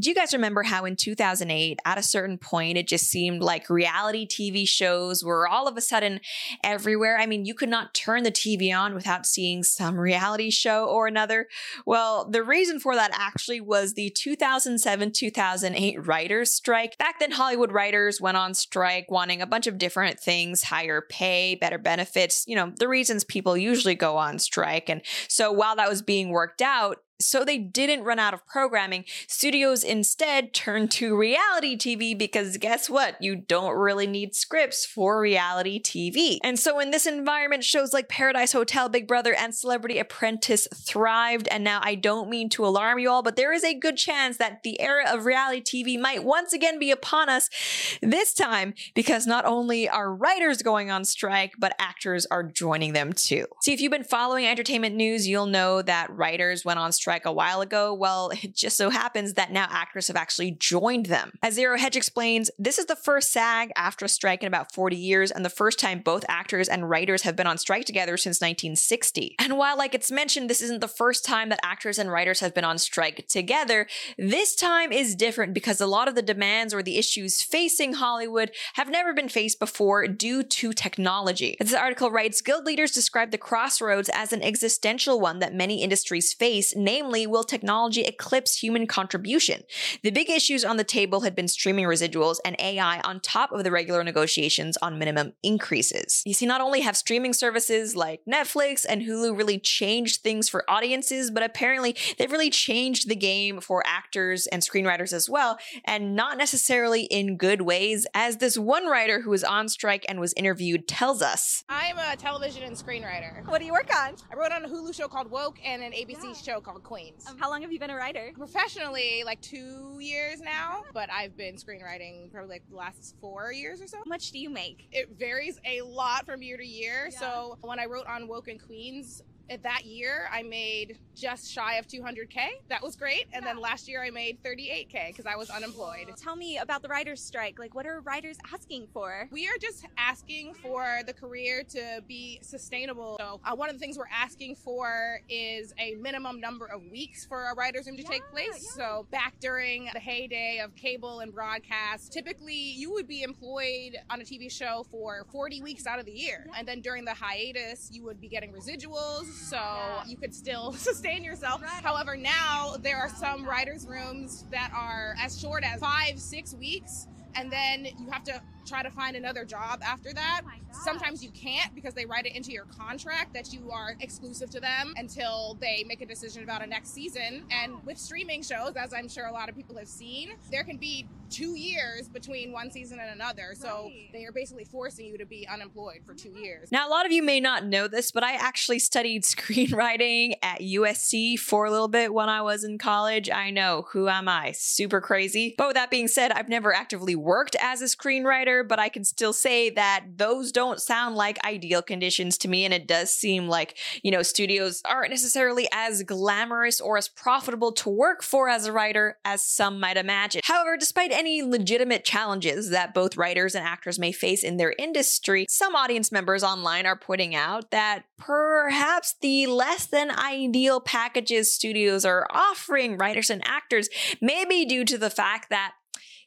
Do you guys remember how in 2008, at a certain point, it just seemed like reality TV shows were all of a sudden everywhere? I mean, you could not turn the TV on without seeing some reality show or another. Well, the reason for that actually was the 2007 2008 writers' strike. Back then, Hollywood writers went on strike wanting a bunch of different things higher pay, better benefits, you know, the reasons people usually go on strike. And so while that was being worked out, so they didn't run out of programming. Studios instead turned to reality TV because guess what? You don't really need scripts for reality TV. And so in this environment, shows like Paradise Hotel, Big Brother, and Celebrity Apprentice thrived. And now I don't mean to alarm you all, but there is a good chance that the era of reality TV might once again be upon us this time because not only are writers going on strike, but actors are joining them too. See, if you've been following entertainment news, you'll know that writers went on strike strike a while ago, well, it just so happens that now actors have actually joined them. As Zero Hedge explains, this is the first SAG-AFTRA strike in about 40 years, and the first time both actors and writers have been on strike together since 1960. And while, like it's mentioned, this isn't the first time that actors and writers have been on strike together, this time is different because a lot of the demands or the issues facing Hollywood have never been faced before due to technology. The article writes, guild leaders describe the crossroads as an existential one that many industries face, namely namely, will technology eclipse human contribution? The big issues on the table had been streaming residuals and AI on top of the regular negotiations on minimum increases. You see, not only have streaming services like Netflix and Hulu really changed things for audiences, but apparently they've really changed the game for actors and screenwriters as well, and not necessarily in good ways, as this one writer who was on strike and was interviewed tells us. I'm a television and screenwriter. What do you work on? I wrote on a Hulu show called Woke and an ABC yeah. show called Queens. Um, how long have you been a writer? Professionally, like two years now, but I've been screenwriting probably like the last four years or so. How much do you make? It varies a lot from year to year. Yeah. So when I wrote on Woke and Queens, that year I made just shy of 200k. That was great. And yeah. then last year I made 38k because I was unemployed. Tell me about the writers' strike. Like, what are writers asking for? We are just asking for the career to be sustainable. So uh, one of the things we're asking for is a minimum number of weeks for a writer's room to yeah, take place. Yeah. So back during the heyday of cable and broadcast, typically you would be employed on a TV show for 40 weeks out of the year. And then during the hiatus, you would be getting residuals so yeah. you could still sustain yourself. Right. However, now there are some writers' rooms that are as short as five, six weeks, and then you have to try to find another job after that. Oh Sometimes you can't because they write it into your contract that you are exclusive to them until they make a decision about a next season. And oh. with streaming shows, as I'm sure a lot of people have seen, there can be two years between one season and another. So right. they are basically forcing you to be unemployed for two years. Now, a lot of you may not know this, but I actually studied screenwriting at USC for a little bit when I was in college. I know, who am I? Super crazy. But with that being said, I've never actively worked as a screenwriter but I can still say that those don't sound like ideal conditions to me. And it does seem like, you know, studios aren't necessarily as glamorous or as profitable to work for as a writer as some might imagine. However, despite any legitimate challenges that both writers and actors may face in their industry, some audience members online are pointing out that perhaps the less than ideal packages studios are offering writers and actors may be due to the fact that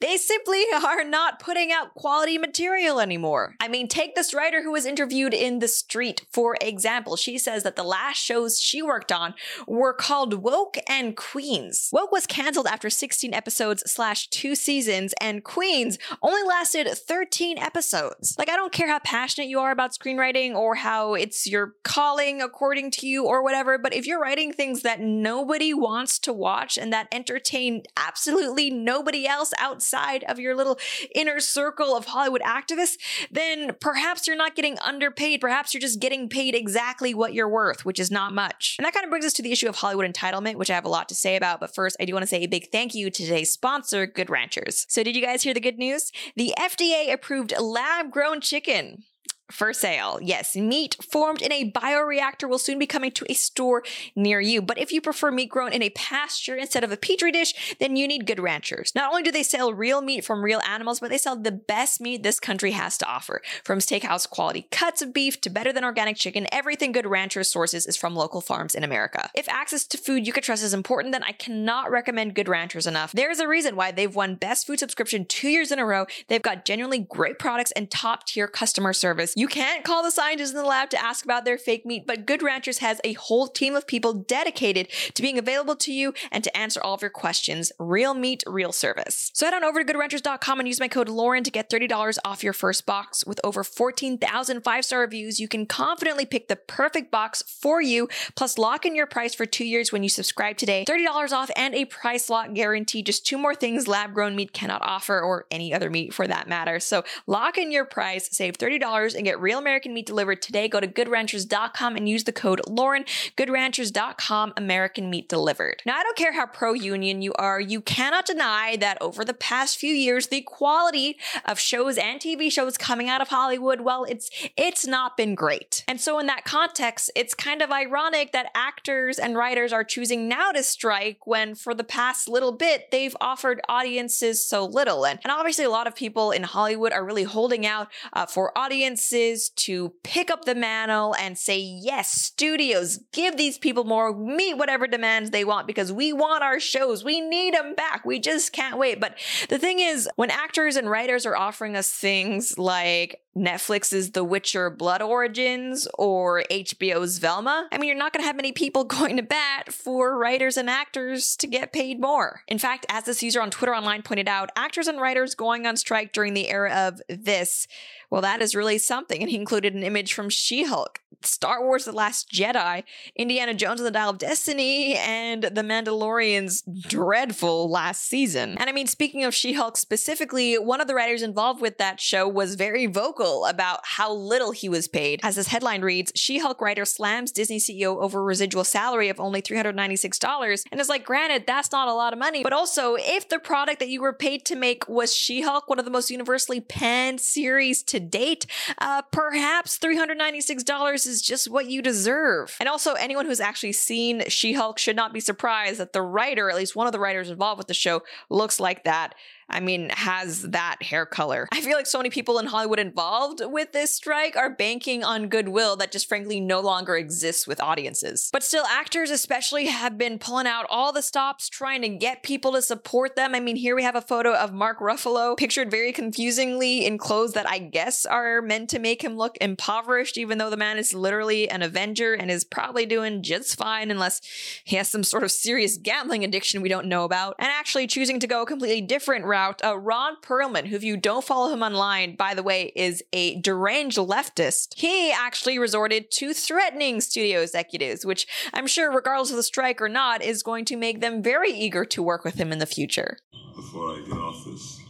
they simply are not putting out quality material anymore. I mean, take this writer who was interviewed in The Street, for example. She says that the last shows she worked on were called Woke and Queens. Woke was canceled after 16 episodes slash two seasons, and Queens only lasted 13 episodes. Like, I don't care how passionate you are about screenwriting or how it's your calling according to you or whatever, but if you're writing things that nobody wants to watch and that entertain absolutely nobody else outside outside of your little inner circle of Hollywood activists, then perhaps you're not getting underpaid. Perhaps you're just getting paid exactly what you're worth, which is not much. And that kind of brings us to the issue of Hollywood entitlement, which I have a lot to say about. But first, I do want to say a big thank you to today's sponsor, Good Ranchers. So, did you guys hear the good news? The FDA approved lab grown chicken. For sale. Yes, meat formed in a bioreactor will soon be coming to a store near you. But if you prefer meat grown in a pasture instead of a petri dish, then you need Good Ranchers. Not only do they sell real meat from real animals, but they sell the best meat this country has to offer. From steakhouse quality cuts of beef to better than organic chicken, everything Good Ranchers sources is from local farms in America. If access to food you can trust is important, then I cannot recommend Good Ranchers enough. There's a reason why they've won Best Food Subscription two years in a row. They've got genuinely great products and top tier customer service. You can't call the scientists in the lab to ask about their fake meat, but Good Ranchers has a whole team of people dedicated to being available to you and to answer all of your questions. Real meat, real service. So head on over to goodranchers.com and use my code Lauren to get $30 off your first box. With over 14,000 five star reviews, you can confidently pick the perfect box for you, plus lock in your price for two years when you subscribe today. $30 off and a price lock guarantee. Just two more things lab grown meat cannot offer, or any other meat for that matter. So lock in your price, save $30, and get real American meat delivered today. Go to goodranchers.com and use the code Lauren. Goodranchers.com, American meat delivered. Now, I don't care how pro union you are, you cannot deny that over the past few years, the quality of shows and TV shows coming out of Hollywood, well, it's it's not been great. And so in that context, it's kind of ironic that actors and writers are choosing now to strike when for the past little bit they've offered audiences so little. And, and obviously a lot of people in Hollywood are really holding out uh, for audiences to pick up the mantle and say, yes, studios, give these people more, meet whatever demands they want because we want our shows. We need them back. We just can't wait. But the thing is, when actors and writers are offering us things like Netflix's The Witcher Blood Origins or HBO's Velma, I mean, you're not going to have many people going to bat for writers and actors to get paid more. In fact, as this user on Twitter Online pointed out, actors and writers going on strike during the era of this, well, that is really something. And he included an image from She Hulk, Star Wars The Last Jedi, Indiana Jones and the Dial of Destiny, and The Mandalorian's dreadful last season. And I mean, speaking of She Hulk specifically, one of the writers involved with that show was very vocal about how little he was paid. As this headline reads, She Hulk writer slams Disney CEO over residual salary of only $396 and is like, granted, that's not a lot of money, but also, if the product that you were paid to make was She Hulk, one of the most universally panned series to date, uh, perhaps $396 is just what you deserve. And also, anyone who's actually seen She Hulk should not be surprised that the writer, at least one of the writers involved with the show, looks like that. I mean, has that hair color. I feel like so many people in Hollywood involved with this strike are banking on goodwill that just frankly no longer exists with audiences. But still, actors especially have been pulling out all the stops trying to get people to support them. I mean, here we have a photo of Mark Ruffalo pictured very confusingly in clothes that I guess are meant to make him look impoverished, even though the man is literally an Avenger and is probably doing just fine unless he has some sort of serious gambling addiction we don't know about. And actually choosing to go a completely different route route. Uh, Ron Perlman, who if you don't follow him online, by the way, is a deranged leftist. He actually resorted to threatening studio executives, which I'm sure, regardless of the strike or not, is going to make them very eager to work with him in the future. Before I get off this,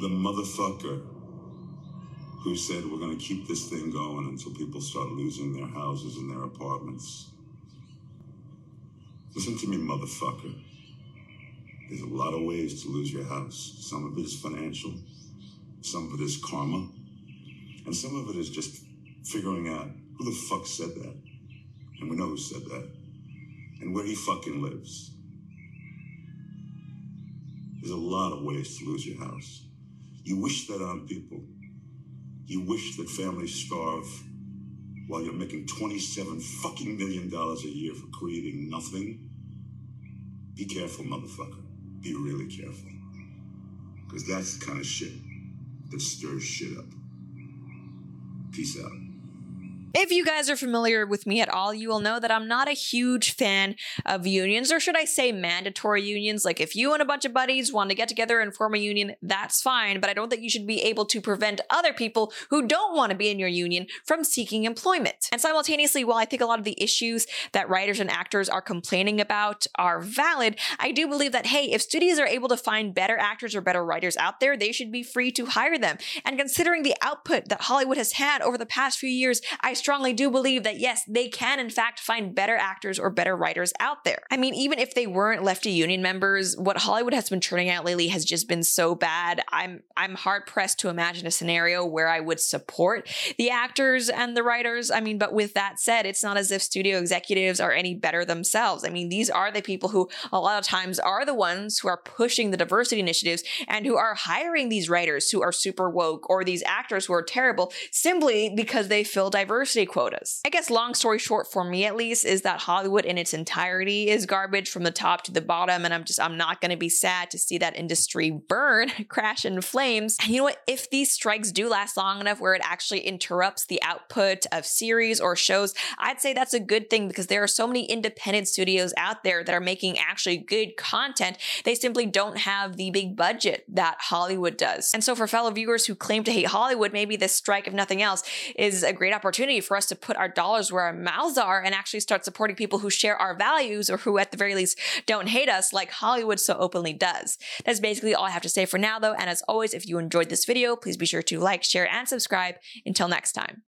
the motherfucker who said we're going to keep this thing going until people start losing their houses and their apartments. Listen to me, motherfucker. There's a lot of ways to lose your house. Some of it is financial, some of it is karma, and some of it is just figuring out who the fuck said that. And we know who said that, and where he fucking lives. There's a lot of ways to lose your house. You wish that on people. You wish that families starve while you're making 27 fucking million dollars a year for creating nothing. Be careful, motherfucker be really careful. Because that's the kind of shit that stirs shit up. Peace out. If you guys are familiar with me at all, you will know that I'm not a huge fan of unions, or should I say mandatory unions. Like, if you and a bunch of buddies want to get together and form a union, that's fine, but I don't think you should be able to prevent other people who don't want to be in your union from seeking employment. And simultaneously, while I think a lot of the issues that writers and actors are complaining about are valid, I do believe that, hey, if studios are able to find better actors or better writers out there, they should be free to hire them. And considering the output that Hollywood has had over the past few years, I strongly do believe that yes, they can in fact find better actors or better writers out there. I mean, even if they weren't lefty union members, what Hollywood has been turning out lately has just been so bad. I'm I'm hard pressed to imagine a scenario where I would support the actors and the writers. I mean, but with that said, it's not as if studio executives are any better themselves. I mean, these are the people who a lot of times are the ones who are pushing the diversity initiatives and who are hiring these writers who are super woke or these actors who are terrible simply because they feel fill diversity quotas. I guess long story short for me at least is that Hollywood in its entirety is garbage from the top to the bottom and I'm just I'm not going to be sad to see that industry burn, crash in flames. And you know what? If these strikes do last long enough where it actually interrupts the output of series or shows, I'd say that's a good thing because there are so many independent studios out there that are making actually good content. They simply don't have the big budget that Hollywood does. And so for fellow viewers who claim to hate Hollywood, maybe this strike, if nothing else, is a great opportunity for us to put our dollars where our mouths are and actually start supporting people who share our values or who at the very least don't hate us like Hollywood so openly does. That's basically all I have to say for now though. And as always, if you enjoyed this video, please be sure to like, share, and subscribe. Until next time.